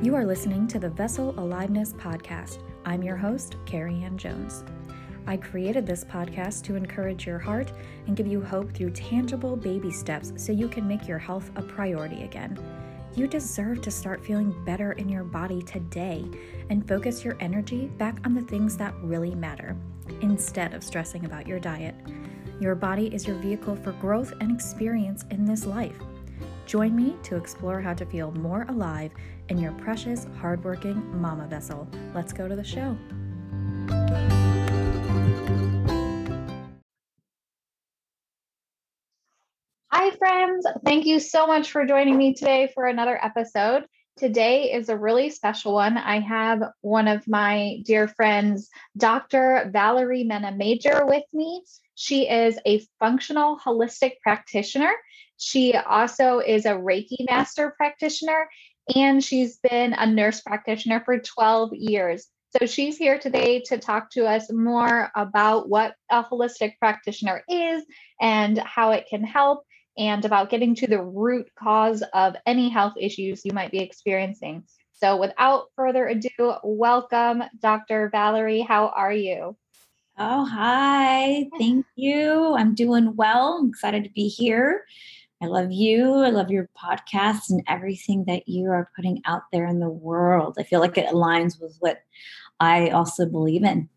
You are listening to the Vessel Aliveness Podcast. I'm your host, Carrie Ann Jones. I created this podcast to encourage your heart and give you hope through tangible baby steps so you can make your health a priority again. You deserve to start feeling better in your body today and focus your energy back on the things that really matter instead of stressing about your diet. Your body is your vehicle for growth and experience in this life. Join me to explore how to feel more alive in your precious, hardworking mama vessel. Let's go to the show. Hi, friends. Thank you so much for joining me today for another episode. Today is a really special one. I have one of my dear friends, Dr. Valerie Mena Major, with me. She is a functional holistic practitioner she also is a Reiki master practitioner and she's been a nurse practitioner for 12 years. So she's here today to talk to us more about what a holistic practitioner is and how it can help and about getting to the root cause of any health issues you might be experiencing. So without further ado, welcome Dr. Valerie. How are you? Oh, hi. Thank you. I'm doing well. I'm excited to be here I love you. I love your podcast and everything that you are putting out there in the world. I feel like it aligns with what I also believe in.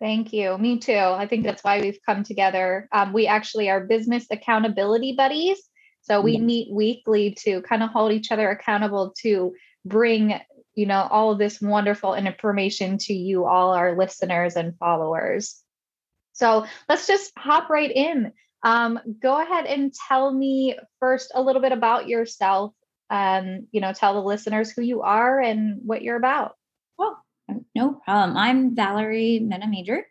Thank you. Me too. I think that's why we've come together. Um, we actually are business accountability buddies. So we yes. meet weekly to kind of hold each other accountable to bring, you know, all of this wonderful information to you, all our listeners and followers. So let's just hop right in. Um, go ahead and tell me first a little bit about yourself. Um, you know, tell the listeners who you are and what you're about. Well, no problem. I'm Valerie Mena Major.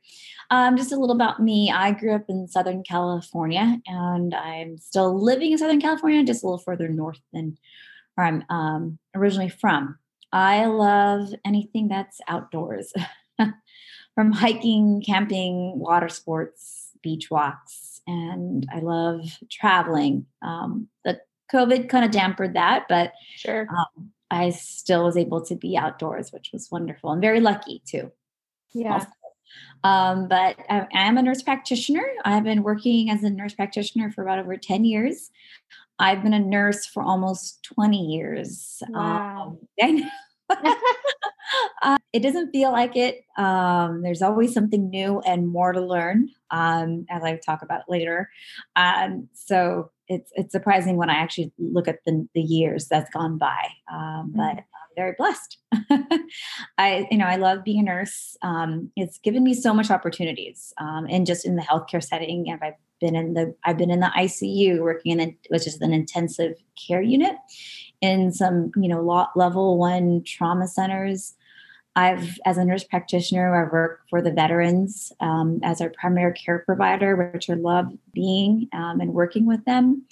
Um, just a little about me. I grew up in Southern California and I'm still living in Southern California, just a little further north than where I'm um, originally from. I love anything that's outdoors, from hiking, camping, water sports, beach walks, and I love traveling. Um, the COVID kind of dampened that, but sure. Um, I still was able to be outdoors, which was wonderful and very lucky too. Yeah. Um, but I, I, am a nurse practitioner. I've been working as a nurse practitioner for about over 10 years. I've been a nurse for almost 20 years. Wow. Um, uh, it doesn't feel like it. Um, there's always something new and more to learn, um, as I talk about later. Um, so it's it's surprising when I actually look at the, the years that's gone by. Um, but mm-hmm. I'm very blessed. I you know I love being a nurse. Um, it's given me so much opportunities, um, and just in the healthcare setting. And I've been in the I've been in the ICU working in a, which is an intensive care unit in some you know level one trauma centers I've, as a nurse practitioner, I work for the veterans um, as our primary care provider, which I love being um, and working with them.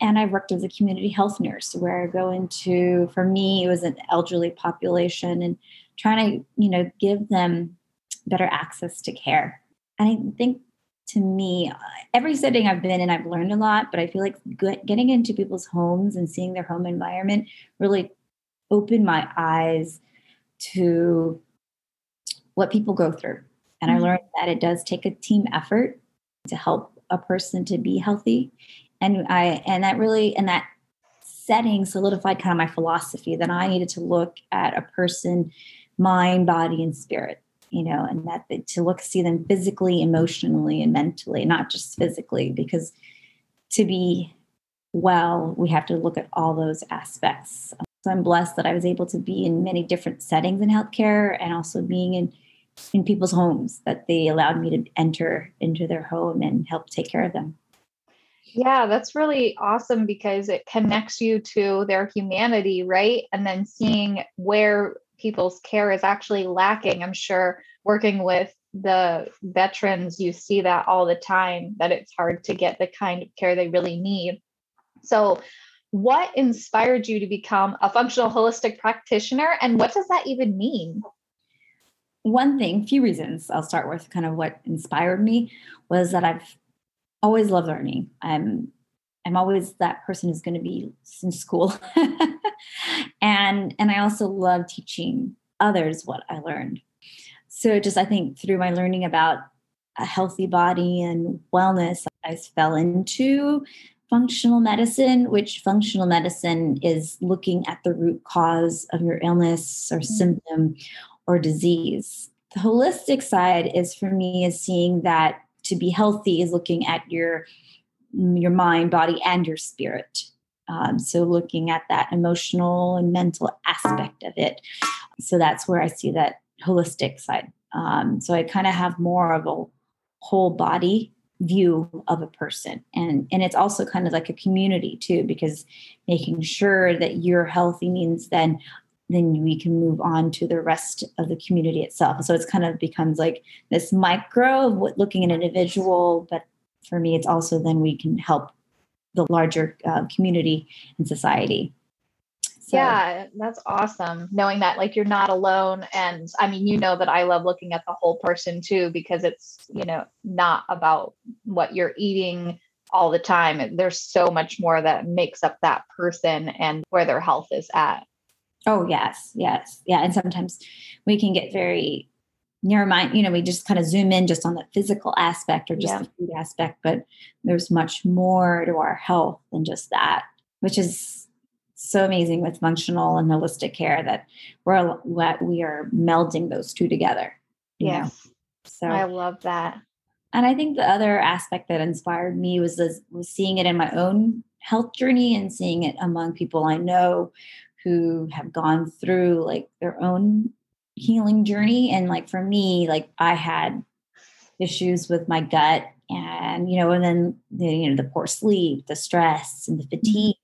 And I've worked as a community health nurse, where I go into, for me, it was an elderly population and trying to, you know, give them better access to care. And I think to me, every setting I've been in, I've learned a lot, but I feel like getting into people's homes and seeing their home environment really opened my eyes to what people go through. And mm-hmm. I learned that it does take a team effort to help a person to be healthy. And I and that really and that setting solidified kind of my philosophy that I needed to look at a person, mind, body, and spirit, you know, and that to look see them physically, emotionally, and mentally, not just physically, because to be well, we have to look at all those aspects. So I'm blessed that I was able to be in many different settings in healthcare and also being in in people's homes that they allowed me to enter into their home and help take care of them. Yeah, that's really awesome because it connects you to their humanity, right? And then seeing where people's care is actually lacking. I'm sure working with the veterans, you see that all the time that it's hard to get the kind of care they really need. So, what inspired you to become a functional holistic practitioner and what does that even mean? One thing, few reasons I'll start with kind of what inspired me was that I've always loved learning. I'm I'm always that person who's going to be in school. and and I also love teaching others what I learned. So just I think through my learning about a healthy body and wellness, I fell into functional medicine, which functional medicine is looking at the root cause of your illness or mm-hmm. symptom or disease. The holistic side is for me is seeing that to be healthy is looking at your your mind, body, and your spirit. Um, so looking at that emotional and mental aspect of it. So that's where I see that holistic side. Um, so I kind of have more of a whole body view of a person and and it's also kind of like a community too because making sure that you're healthy means then then we can move on to the rest of the community itself so it's kind of becomes like this micro of looking at an individual but for me it's also then we can help the larger uh, community and society so. Yeah, that's awesome. Knowing that like you're not alone. And I mean, you know that I love looking at the whole person too, because it's, you know, not about what you're eating all the time. There's so much more that makes up that person and where their health is at. Oh, yes, yes. Yeah. And sometimes we can get very near mind, you know, we just kind of zoom in just on the physical aspect or just yeah. the food aspect, but there's much more to our health than just that, which is so amazing with functional and holistic care that we're what we are melding those two together. Yes. Know? So I love that. And I think the other aspect that inspired me was this, was seeing it in my own health journey and seeing it among people I know who have gone through like their own healing journey. And like for me, like I had issues with my gut and you know, and then the, you know the poor sleep, the stress, and the mm-hmm. fatigue,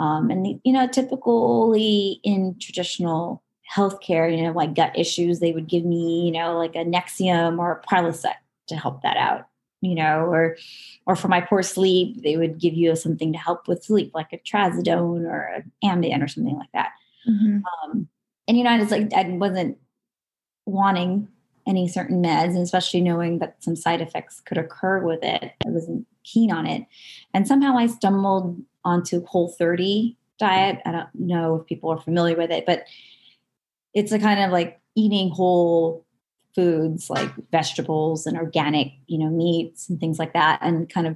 um, and, you know, typically in traditional healthcare, you know, like gut issues, they would give me, you know, like a Nexium or a Prilosec to help that out, you know, or, or for my poor sleep, they would give you something to help with sleep, like a Trazodone or an Ambien or something like that. Mm-hmm. Um, and, you know, I like, I wasn't wanting any certain meds, and especially knowing that some side effects could occur with it. I wasn't keen on it. And somehow I stumbled onto Whole 30 diet. I don't know if people are familiar with it, but it's a kind of like eating whole foods like vegetables and organic, you know, meats and things like that, and kind of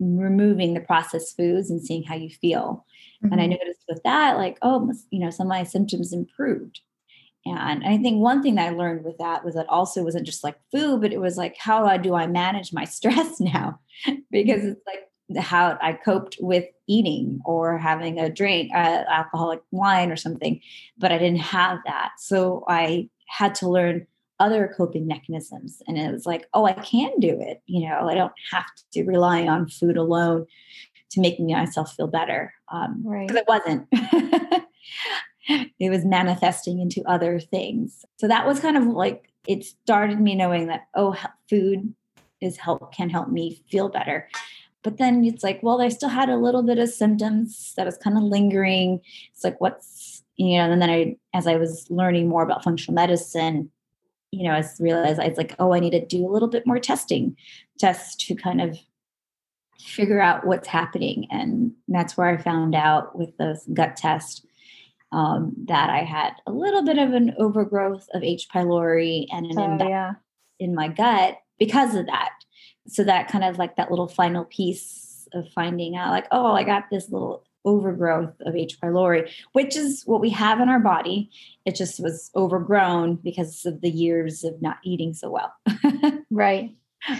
removing the processed foods and seeing how you feel. Mm-hmm. And I mm-hmm. noticed with that, like, oh, you know, some of my symptoms improved. And I think one thing that I learned with that was that also wasn't just like food, but it was like, how do I manage my stress now? because it's like how I coped with eating or having a drink, uh, alcoholic wine or something, but I didn't have that. So I had to learn other coping mechanisms. And it was like, oh, I can do it. You know, I don't have to rely on food alone to make myself feel better. Um, right. Because it wasn't. it was manifesting into other things. So that was kind of like, it started me knowing that, oh, food is help can help me feel better but then it's like well i still had a little bit of symptoms that was kind of lingering it's like what's you know and then i as i was learning more about functional medicine you know i realized i was like oh i need to do a little bit more testing just to kind of figure out what's happening. And that's where i found out with the gut test um, that i had a little bit of an overgrowth of h. pylori and an oh, yeah. in my gut because of that. So that kind of like that little final piece of finding out like oh i got this little overgrowth of h. pylori which is what we have in our body. It just was overgrown because of the years of not eating so well. Right.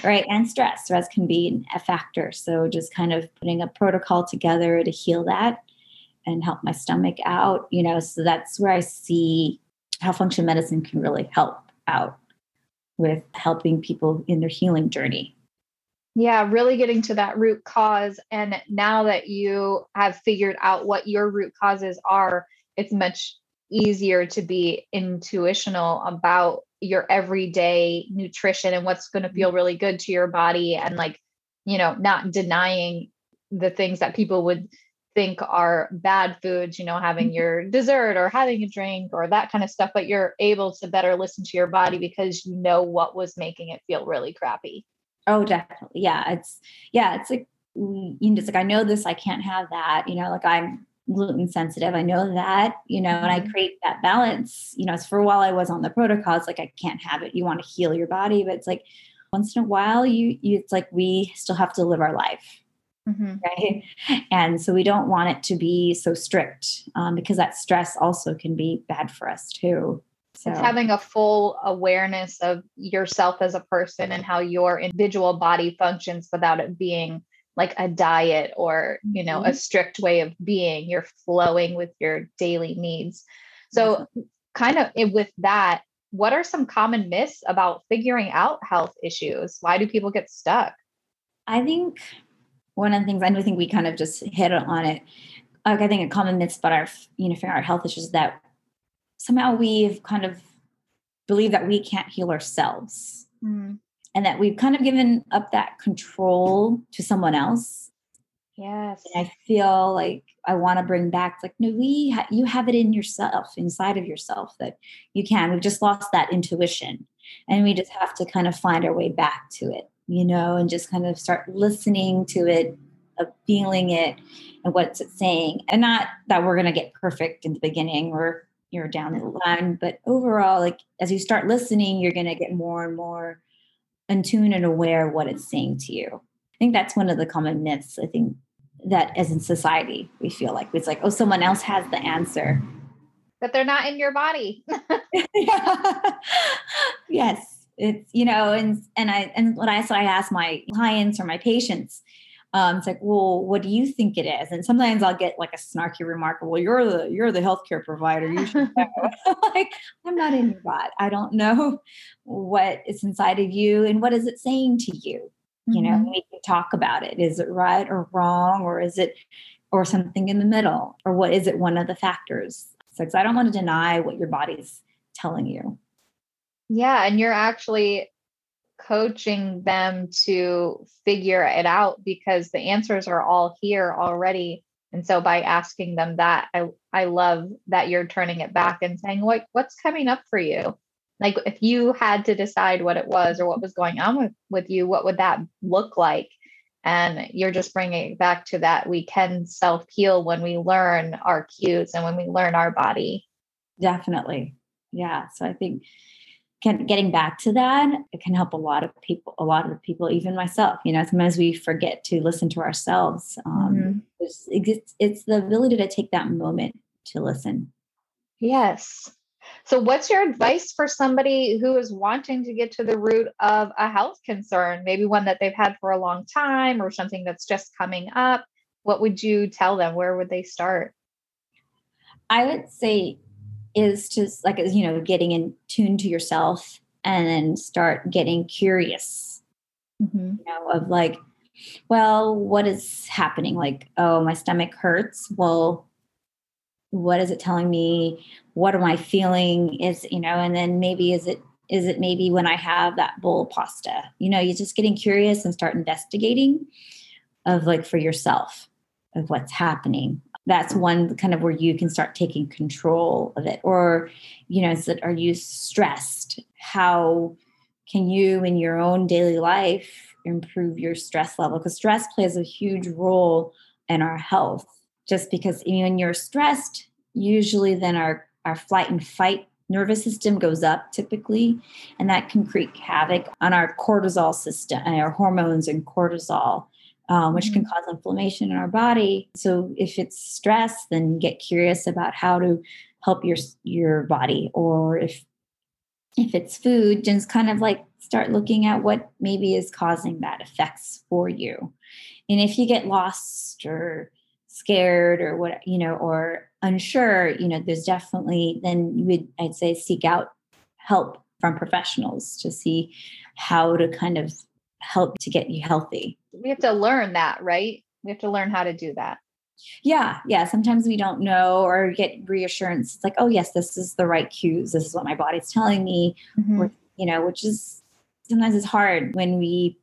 Right and stress. Stress can be a factor. So just kind of putting a protocol together to heal that and help my stomach out you know so that's where i see how function medicine can really help out with helping people in their healing journey yeah, really getting to that root cause. And now that you have figured out what your root causes are, it's much easier to be intuitional about your everyday nutrition and what's going to feel really good to your body and like you know not denying the things that people would think are bad foods you know having mm-hmm. your dessert or having a drink or that kind of stuff but you're able to better listen to your body because you know what was making it feel really crappy Oh, definitely. Yeah. It's, yeah, it's like, you know, it's like, I know this, I can't have that. You know, like I'm gluten sensitive. I know that, you know, and I mm-hmm. create that balance. You know, it's for a while I was on the protocol. It's like I can't have it. You want to heal your body, but it's like once in a while you you it's like we still have to live our life. Mm-hmm. Right. And so we don't want it to be so strict um, because that stress also can be bad for us too. So. It's having a full awareness of yourself as a person and how your individual body functions without it being like a diet or you know mm-hmm. a strict way of being you're flowing with your daily needs so kind of with that what are some common myths about figuring out health issues why do people get stuck i think one of the things i do think we kind of just hit on it like i think a common myth about our you know figuring out health issues is that somehow we've kind of believed that we can't heal ourselves. Mm. And that we've kind of given up that control to someone else. Yes. And I feel like I want to bring back like no we ha- you have it in yourself inside of yourself that you can. We've just lost that intuition. And we just have to kind of find our way back to it you know and just kind of start listening to it of feeling it and what's it saying. And not that we're going to get perfect in the beginning or you're down the mm-hmm. line but overall like as you start listening you're going to get more and more in tune and aware of what it's saying to you. I think that's one of the common myths. I think that as in society, we feel like it's like, oh, someone else has the answer. But they're not in your body. yes. It's, you know, and and I and when I so I ask my clients or my patients, um, it's like, well, what do you think it is? And sometimes I'll get like a snarky remark, well, you're the you're the healthcare provider. You should know. like, I'm not in your bot. I don't know what is inside of you and what is it saying to you. You know, mm-hmm. we can talk about it. Is it right or wrong, or is it or something in the middle, or what is it one of the factors? So I don't want to deny what your body's telling you. Yeah, and you're actually coaching them to figure it out because the answers are all here already. And so by asking them that i i love that you're turning it back and saying what what's coming up for you? Like if you had to decide what it was or what was going on with with you what would that look like? And you're just bringing it back to that we can self heal when we learn our cues and when we learn our body. Definitely. Yeah. So i think can, getting back to that it can help a lot of people a lot of people even myself you know sometimes we forget to listen to ourselves um, mm-hmm. it's, it's, it's the ability to take that moment to listen. Yes. So what's your advice for somebody who is wanting to get to the root of a health concern maybe one that they've had for a long time or something that's just coming up? What would you tell them? Where would they start? I would say is just like you know getting in tune to yourself and then start getting curious. Mm-hmm. you know of like well what is happening? Like oh my stomach hurts. Well what is it telling me? What am i feeling? Is you know and then maybe is it is it maybe when i have that bowl of pasta? You know you're just getting curious and start investigating of like for yourself of what's happening that's one kind of where you can start taking control of it. Or you know is that are you stressed? How can you in your own daily life improve your stress level? Because stress plays a huge role in our health. Just because when you're stressed usually then our our flight and fight nervous system goes up typically and that can create havoc on our cortisol system and our hormones and cortisol um, which can mm-hmm. cause inflammation in our body. So if it's stress, then get curious about how to help your your body, or if if it's food, just kind of like start looking at what maybe is causing that effects for you. And if you get lost or scared or what you know or unsure, you know, there's definitely then you would I'd say seek out help from professionals to see how to kind of help to get you healthy. We have to learn that, right? We have to learn how to do that. Yeah, yeah. Sometimes we don't know or get reassurance. It's like, oh yes, this is the right cues. This is what my body's telling me. Mm-hmm. Or, you know, which is sometimes it's hard when we,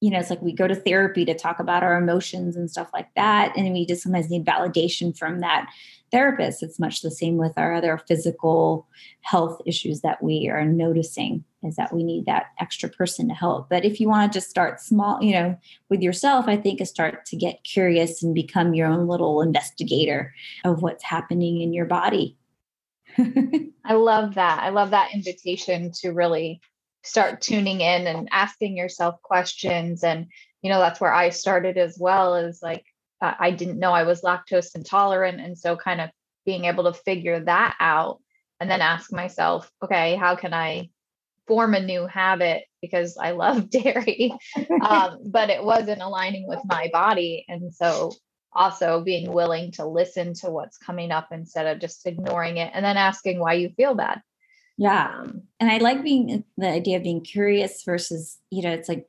you know, it's like we go to therapy to talk about our emotions and stuff like that. And we just sometimes need validation from that therapist. It's much the same with our other physical health issues that we are noticing is that we need that extra person to help. But if you want to just start small, you know, with yourself, I think is start to get curious and become your own little investigator of what's happening in your body. I love that. I love that invitation to really start tuning in and asking yourself questions. And, you know, that's where I started as well is like, uh, I didn't know I was lactose intolerant. And so kind of being able to figure that out and then ask myself, okay, how can I form a new habit because I love dairy, um, but it wasn't aligning with my body. And so also being willing to listen to what's coming up instead of just ignoring it and then asking why you feel bad. Yeah. Um, and I like being the idea of being curious versus, you know, it's like,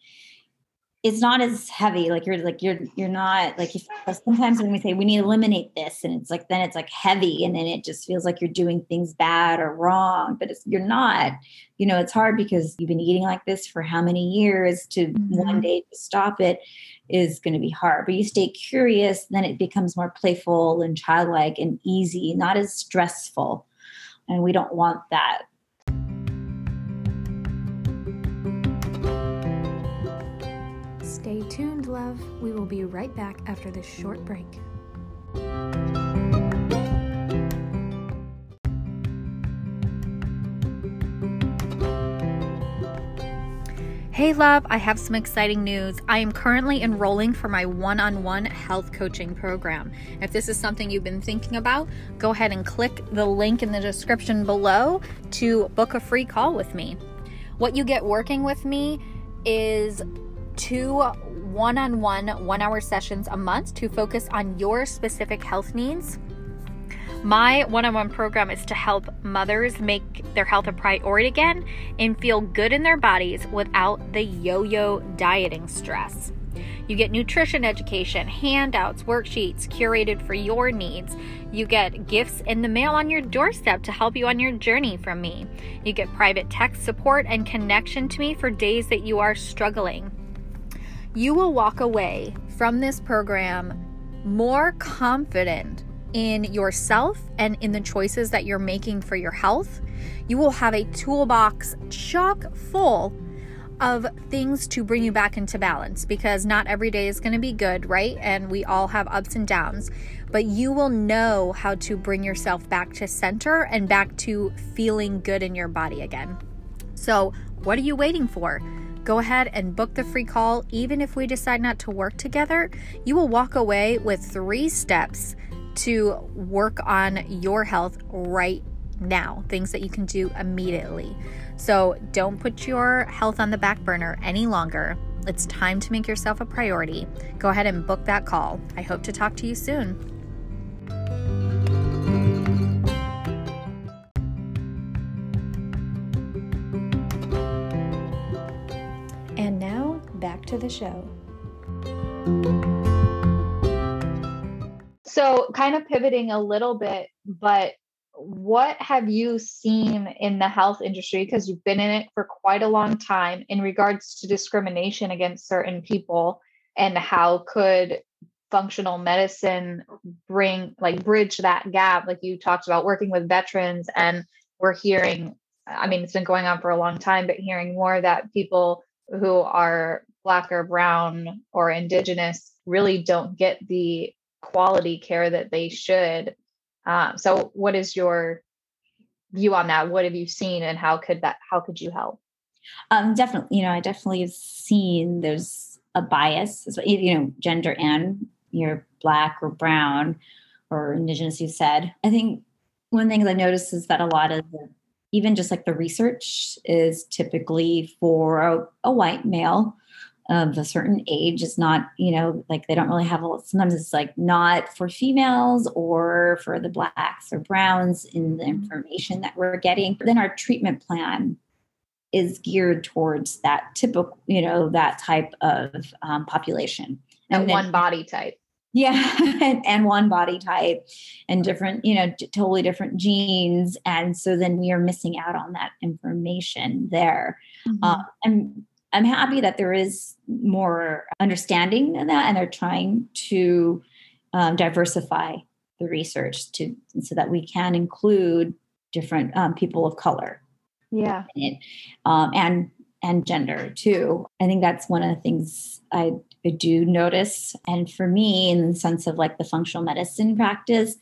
it's not as heavy like you're like you're you're not like if, sometimes when we say we need to eliminate this and it's like then it's like heavy and then it just feels like you're doing things bad or wrong but it's you're not you know it's hard because you've been eating like this for how many years to mm-hmm. one day to stop it is going to be hard but you stay curious then it becomes more playful and childlike and easy not as stressful and we don't want that Stay tuned, love. We will be right back after this short break. Hey, love, I have some exciting news. I am currently enrolling for my one on one health coaching program. If this is something you've been thinking about, go ahead and click the link in the description below to book a free call with me. What you get working with me is two one on one, one hour sessions a month to focus on your specific health needs. My one on one program is to help mothers make their health a priority again and feel good in their bodies without the yo yo dieting stress. You get nutrition education, handouts, worksheets curated for your needs. You get gifts in the mail on your doorstep to help you on your journey from me. You get private text support and connection to me for days that you are struggling you will walk away from this program more confident in yourself and in the choices that you're making for your health. You will have a toolbox chock full of things to bring you back into balance because not every day is going to be good, right? And we all have ups and downs, but you will know how to bring yourself back to center and back to feeling good in your body again. So, what are you waiting for? Go ahead and book the free call. Even if we decide not to work together, you will walk away with three steps to work on your health right now, things that you can do immediately. So don't put your health on the back burner any longer. It's time to make yourself a priority. Go ahead and book that call. I hope to talk to you soon. To the show. So, kind of pivoting a little bit, but what have you seen in the health industry because you've been in it for quite a long time in regards to discrimination against certain people and how could functional medicine bring like bridge that gap like you talked about working with veterans and we're hearing i mean it's been going on for a long time but hearing more that people who are black or brown or indigenous really don't get the quality care that they should. Um, so what is your view on that? What have you seen and how could that how could you help? Um, definitely you know i definitely have seen there's a bias you know gender and you're black or brown or indigenous you said. I think one thing i noticed is that a lot of the even just like the research is typically for a, a white male of a certain age. Is not you know like they don't really have a sometimes it's like not for females or for the blacks or browns in the mm-hmm. information that we're getting. Then our treatment plan is geared towards that typical you know that type of um, population. And, and one body type. Yeah and, and, one body type and different you know totally different genes. And so then we are missing out on that information there. Mm-hmm. uh, and I'm happy that there is more understanding in that, and they're trying to um, diversify the research to so that we can include different um, people of color Yeah. Um, and and gender too. I think that's one of the things I, I do notice. And for me, in the sense of like the functional medicine practice,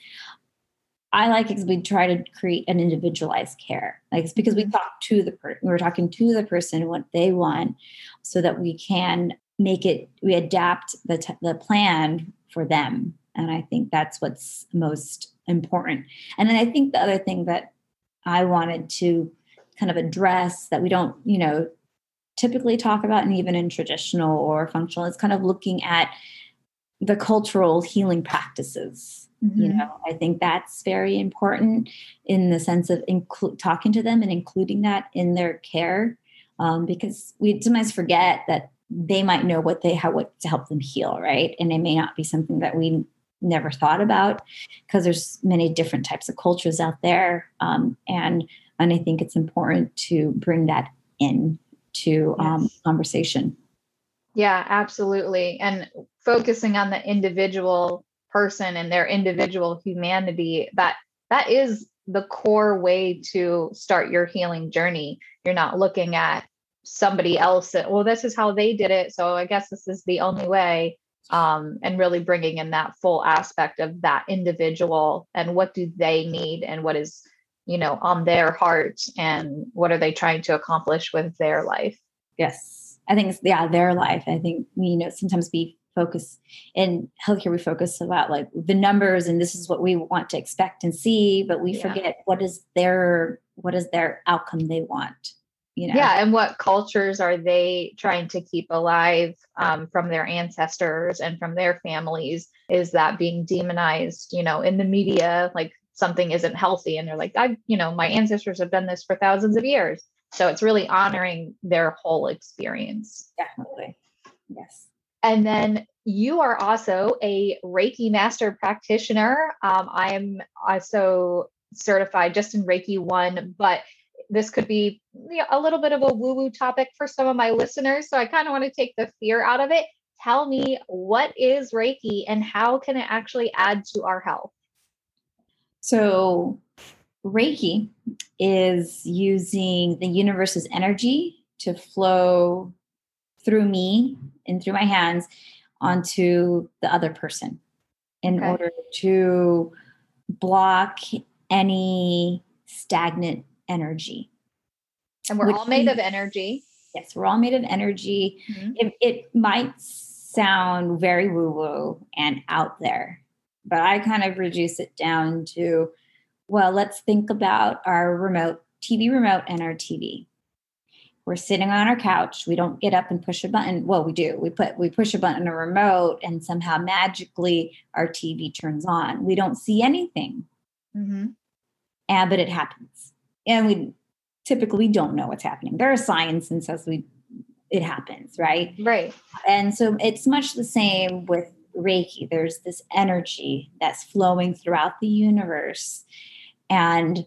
I like because we try to create an individualized care. Like it's because we Mm-hmm. talk to the person, we're talking to the person what they want, so that we can make it. We adapt the t- the plan for them, and I think that's what's most important. And then I think the other thing that I wanted to kind of address that we don't, you know, typically talk about, and even in traditional or functional, is kind of looking at the cultural healing practices you Mhm. know i think that's very important in the sense of inclu- talking to them and including that in their care um, because we sometimes forget that they might know what they have what to help them heal right and it may not be something that we never thought about because there's many different types of cultures out there um, and and i think it's important to bring that in to um, Yes. conversation Yeah, absolutely. And focusing on the individual person and their individual humanity, that that is the core way to start your healing journey. You're not looking at somebody else, that, well, this is how they did it, so I guess this is the only way. Um, and really bringing in that full aspect of that individual and what do they need and what is, you know, on their heart and what are they trying to accomplish with their life. Yes. I think yeah, their life. I think, you know, sometimes we focus in healthcare, we focus about like the numbers and this is what we want to expect and see, but we Yeah. forget what is their, what is their outcome they want, you know? Yeah, and what cultures are they trying to keep alive um, from their ancestors and from their families? Is that being demonized, you know, in the media, like something isn't healthy, and they're like, I, you know, my ancestors have done this for thousands of years. So it's really honoring their whole experience. Definitely. Yes. And then you are also a Reiki master practitioner. Um, I am also certified just in Reiki one, but this could be you know, a little bit of a woo woo topic for some of my listeners. So I kind of want to take the fear out of it. Tell me what is Reiki and how can it actually add to our health? So Reiki is using the universe's energy to flow through me and through my hands onto the other person in Okay. order to block any stagnant energy. And we're Which all made of energy. Yes, we're all made of energy. Mhm. It, it might sound very woo woo and out there, but I kind of reduce it down to well, let's think about our remote, TV remote, and our TV. We're sitting on our couch. We don't get up and push a button. Well, we do. We put we push a button on a remote, and somehow magically our TV turns on. We don't see anything, Mhm. and but it happens, and we typically don't know what's happening. there are signs and says we it happens, right? Right. And so it's much the same with Reiki. There's this energy that's flowing throughout the universe. And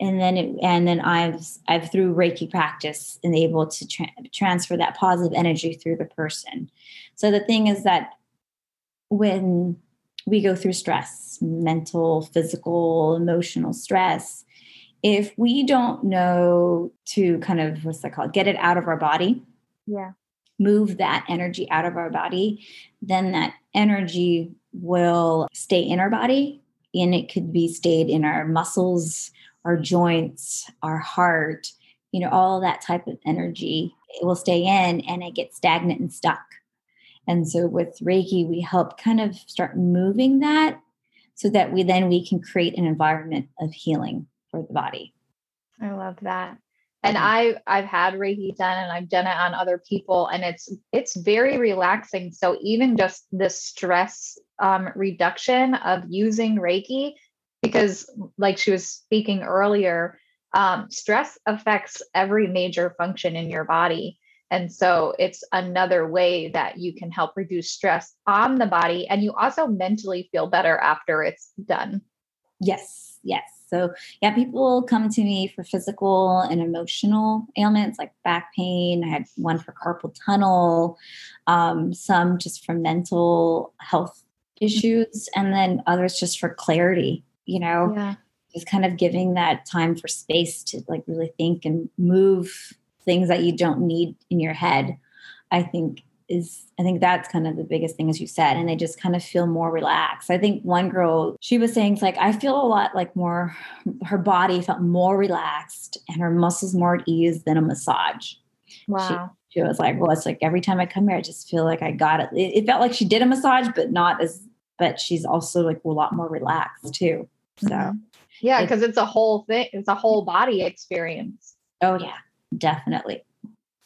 and then it, and then I've I've through Reiki practice and able to tra- transfer that positive energy through the person. So the thing is that when we go through stress, mental, physical, emotional stress, if we don't know to kind of what's that called, get it out of our body, Yeah. move that energy out of our body, then that energy will stay in our body and it could be stayed in our muscles, our joints, our heart, you know, all that type of energy. It will stay in and it gets stagnant and stuck. And so with Reiki, we help kind of start moving that so that we then we can create an environment of healing for the body. I love that. And. I I've had Reiki done and I've done it on other people and it's it's very relaxing. So even just the stress um, reduction of using Reiki, because like she was speaking earlier, um, stress affects every major function in your body. And so it's another way that you can help reduce stress on the body. And you also mentally feel better after it's done. Yes, yes. So, yeah, people come to me for physical and emotional ailments like back pain. I had one for carpal tunnel, um, some just for mental health issues, and then others just for clarity. You know, Yeah. just kind of giving that time for space to like really think and move things that you don't need in your head i think is i think that's kind of the biggest thing as you said and they just kind of feel more relaxed. I think one girl she was saying like i feel a lot like more her body felt more relaxed and her muscles more at ease than a massage. Wow. she, she was like well it's like every time i come here i just feel like i got it. It, it felt like she did a massage but not as but she's also like a lot more relaxed too so mm-hmm. yeah because it's, it's, a whole thing it's a whole body experience oh yeah definitely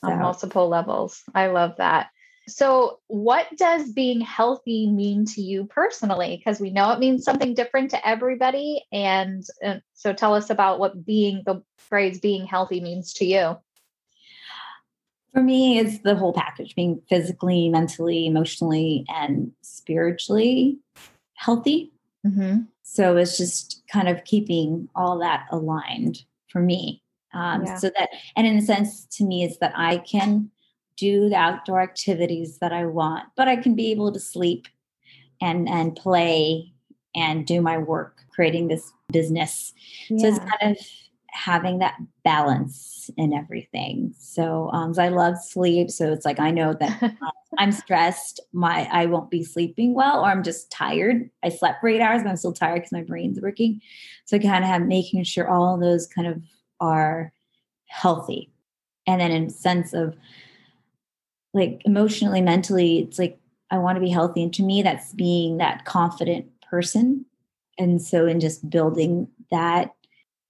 so. on multiple levels i love that so what does being healthy mean to you personally because we know it means something different to everybody and, and so tell us about what being the phrase being healthy means to you for me, it's the whole package being physically, mentally, emotionally, and spiritually healthy. Mm-hmm. So it's just kind of keeping all that aligned for me. Um, yeah. So that, and in a sense, to me, is that I can do the outdoor activities that I want, but I can be able to sleep and and play and do my work, creating this business. Yeah. So it's kind of having that balance in everything. So, um, so I love sleep. So it's like I know that I'm stressed, my I won't be sleeping well, or I'm just tired. I slept for eight hours, but I'm still tired because my brain's working. So I kind of have making sure all those kind of are healthy, and then in sense of like emotionally, mentally, it's like I want to be healthy, and to me, that's being that confident person. And so, in just building that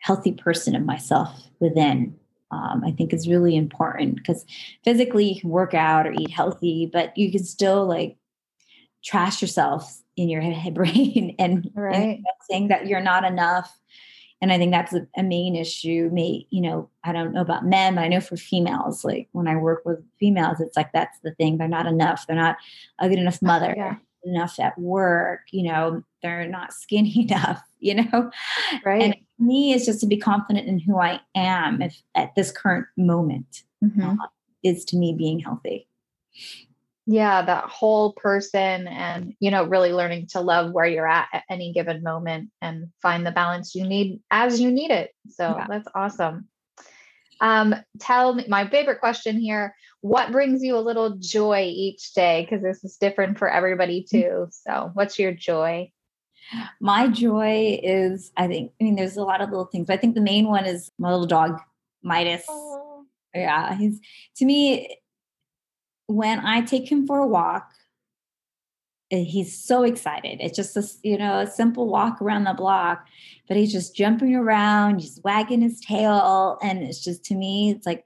healthy person of myself within um, i think is really important because physically you can work out or eat healthy but you can still like trash yourself in your head brain and, right. and saying that you're not enough. And i think that's a, a, main issue. May you know i don't know about men but i know for females like when i work with females it's like that's the thing. They're not enough. They're not a good enough mother yeah. enough at work you know they're not skinny enough you know? Right. And me is just to be confident in who I am if at this current moment mm-hmm. uh, is to me being healthy. Yeah, that whole person and you know really learning to love where you're at at any given moment and find the balance you need as you need it. So yeah. that's awesome. Um tell me my favorite question here, what brings you a little joy each day because this is different for everybody mm. too. So, what's your joy? My joy is, I think, I mean, there's a lot of little things, but I think the main one is my little dog, Midas. Oh. Yeah, he's to me, when I take him for a walk, eh, he's so excited. It's just a, you know, a simple walk around the block, but he's just jumping around, he's wagging his tail. And it's just to me, it's like,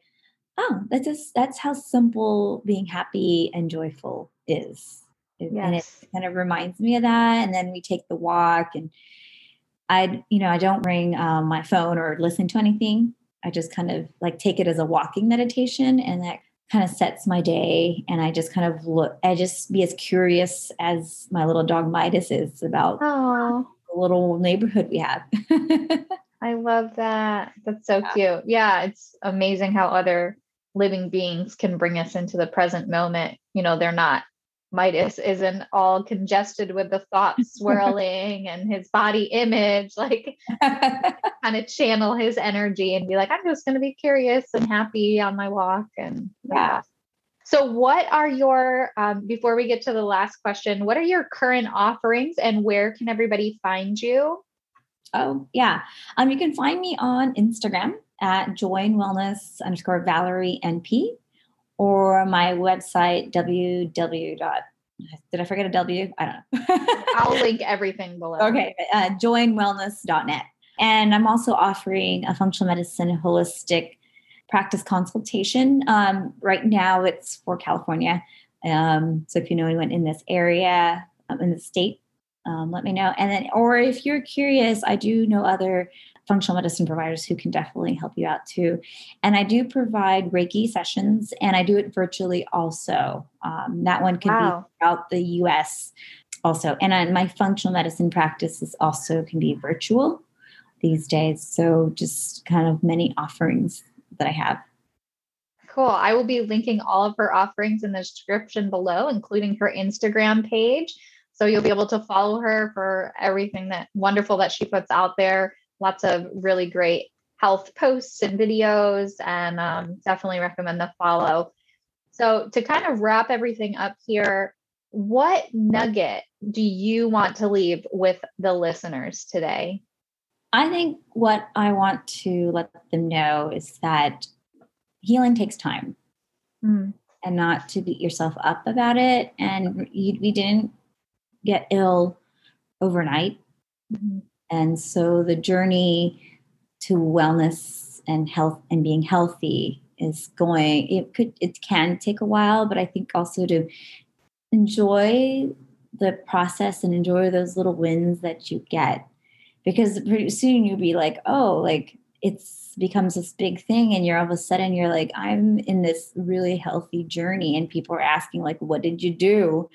oh, that's just that's how simple being happy and joyful is. Yes. And it kind of reminds me of that. And then we take the walk and I, you know, I don't bring um, my phone or listen to anything. I just kind of like take it as a walking meditation and that kind of sets my day. And I just kind of look, I just be as curious as my little dog Midas is about Aww. the little neighborhood we have. I love that. That's so yeah. cute. Yeah. It's amazing how other living beings can bring us into the present moment. You know, they're not Midas isn't all congested with the thoughts swirling and his body image, like kind of channel his energy and be like, I'm just going to be curious and happy on my walk. And yeah. So, what are your, um, before we get to the last question, what are your current offerings and where can everybody find you? Oh, yeah. Um, you can find me on Instagram at joy in wellness underscore Valerie NP or my website www. Did I forget a W? I don't know. I'll link everything below. Okay, uh, joyinwellness.net. And I'm also offering a functional medicine holistic practice consultation. Um, right now, it's for California. Um, so if you know anyone in this area, um, in the state, um, let me know. And then, or if you're curious, I do know other functional medicine providers who can definitely help you out too. And I do provide Reiki sessions and I do it virtually also. Um, that one can wow. be throughout the US also. And uh, my functional medicine practices also can be virtual these days. So just kind of many offerings that I have. Cool. I will be linking all of her offerings in the description below, including her Instagram page. So you'll be able to follow her for everything that wonderful that she puts out there lots of really great health posts and videos, and um, definitely recommend the follow. So, to kind of wrap everything up here, what nugget do you want to leave with the listeners today? I think what I want to let them know is that healing takes time mm. and not to beat yourself up about it. And you, we didn't get ill overnight. Mm-hmm. And so the journey to wellness and health and being healthy is going it could it can take a while but i think also to enjoy the process and enjoy those little wins that you get. Because pretty soon you'll be like oh like it's becomes this big thing and you're all of a sudden you're like i'm in this really healthy journey and people are asking like what did you do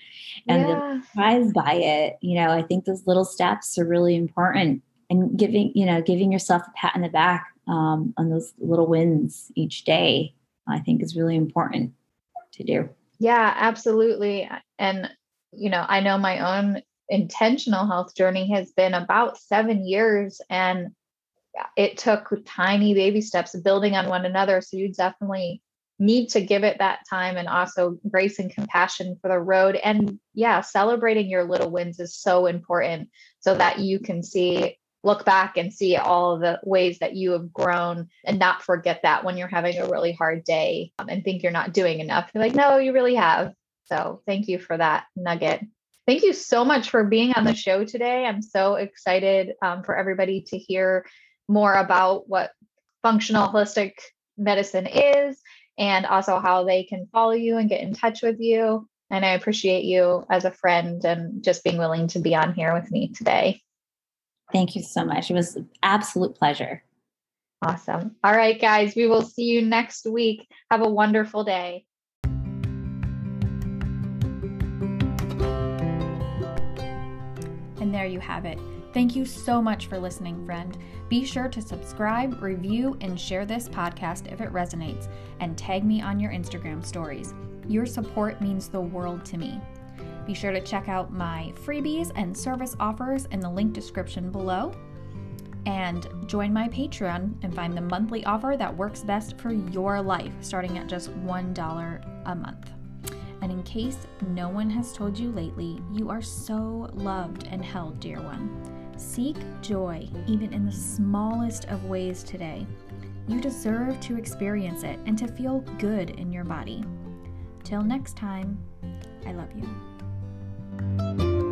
and yeah. they're surprised by it you know i think those little steps are really important and giving you know giving yourself a pat in the back um, on those little wins each day i think is really important to do yeah absolutely and you know i know my own intentional health journey has been about seven years and it took tiny baby steps building on one another so you definitely need to give it that time and also grace and compassion for the road and yeah celebrating your little wins is so important so that you can see look back and see all the ways that you have grown and not forget that when you're having a really hard day um, and think you're not doing enough. You're like, no, you really have. So thank you for that nugget. Thank you so much for being on the show today. I'm so excited um, for everybody to hear more about what functional holistic medicine is and also how they can follow you and get in touch with you. And I appreciate you as a friend and just being willing to be on here with me today. Thank you so much. It was an absolute pleasure. Awesome. All right, guys, we will see you next week. Have a wonderful day. And there you have it. Thank you so much for listening, friend. Be sure to subscribe, review, and share this podcast if it resonates, and tag me on your Instagram stories. Your support means the world to me. Be sure to check out my freebies and service offers in the link description below. And join my Patreon and find the monthly offer that works best for your life, starting at just $1 a month. And in case no one has told you lately, you are so loved and held, dear one. Seek joy even in the smallest of ways today. You deserve to experience it and to feel good in your body. Till next time, I love you.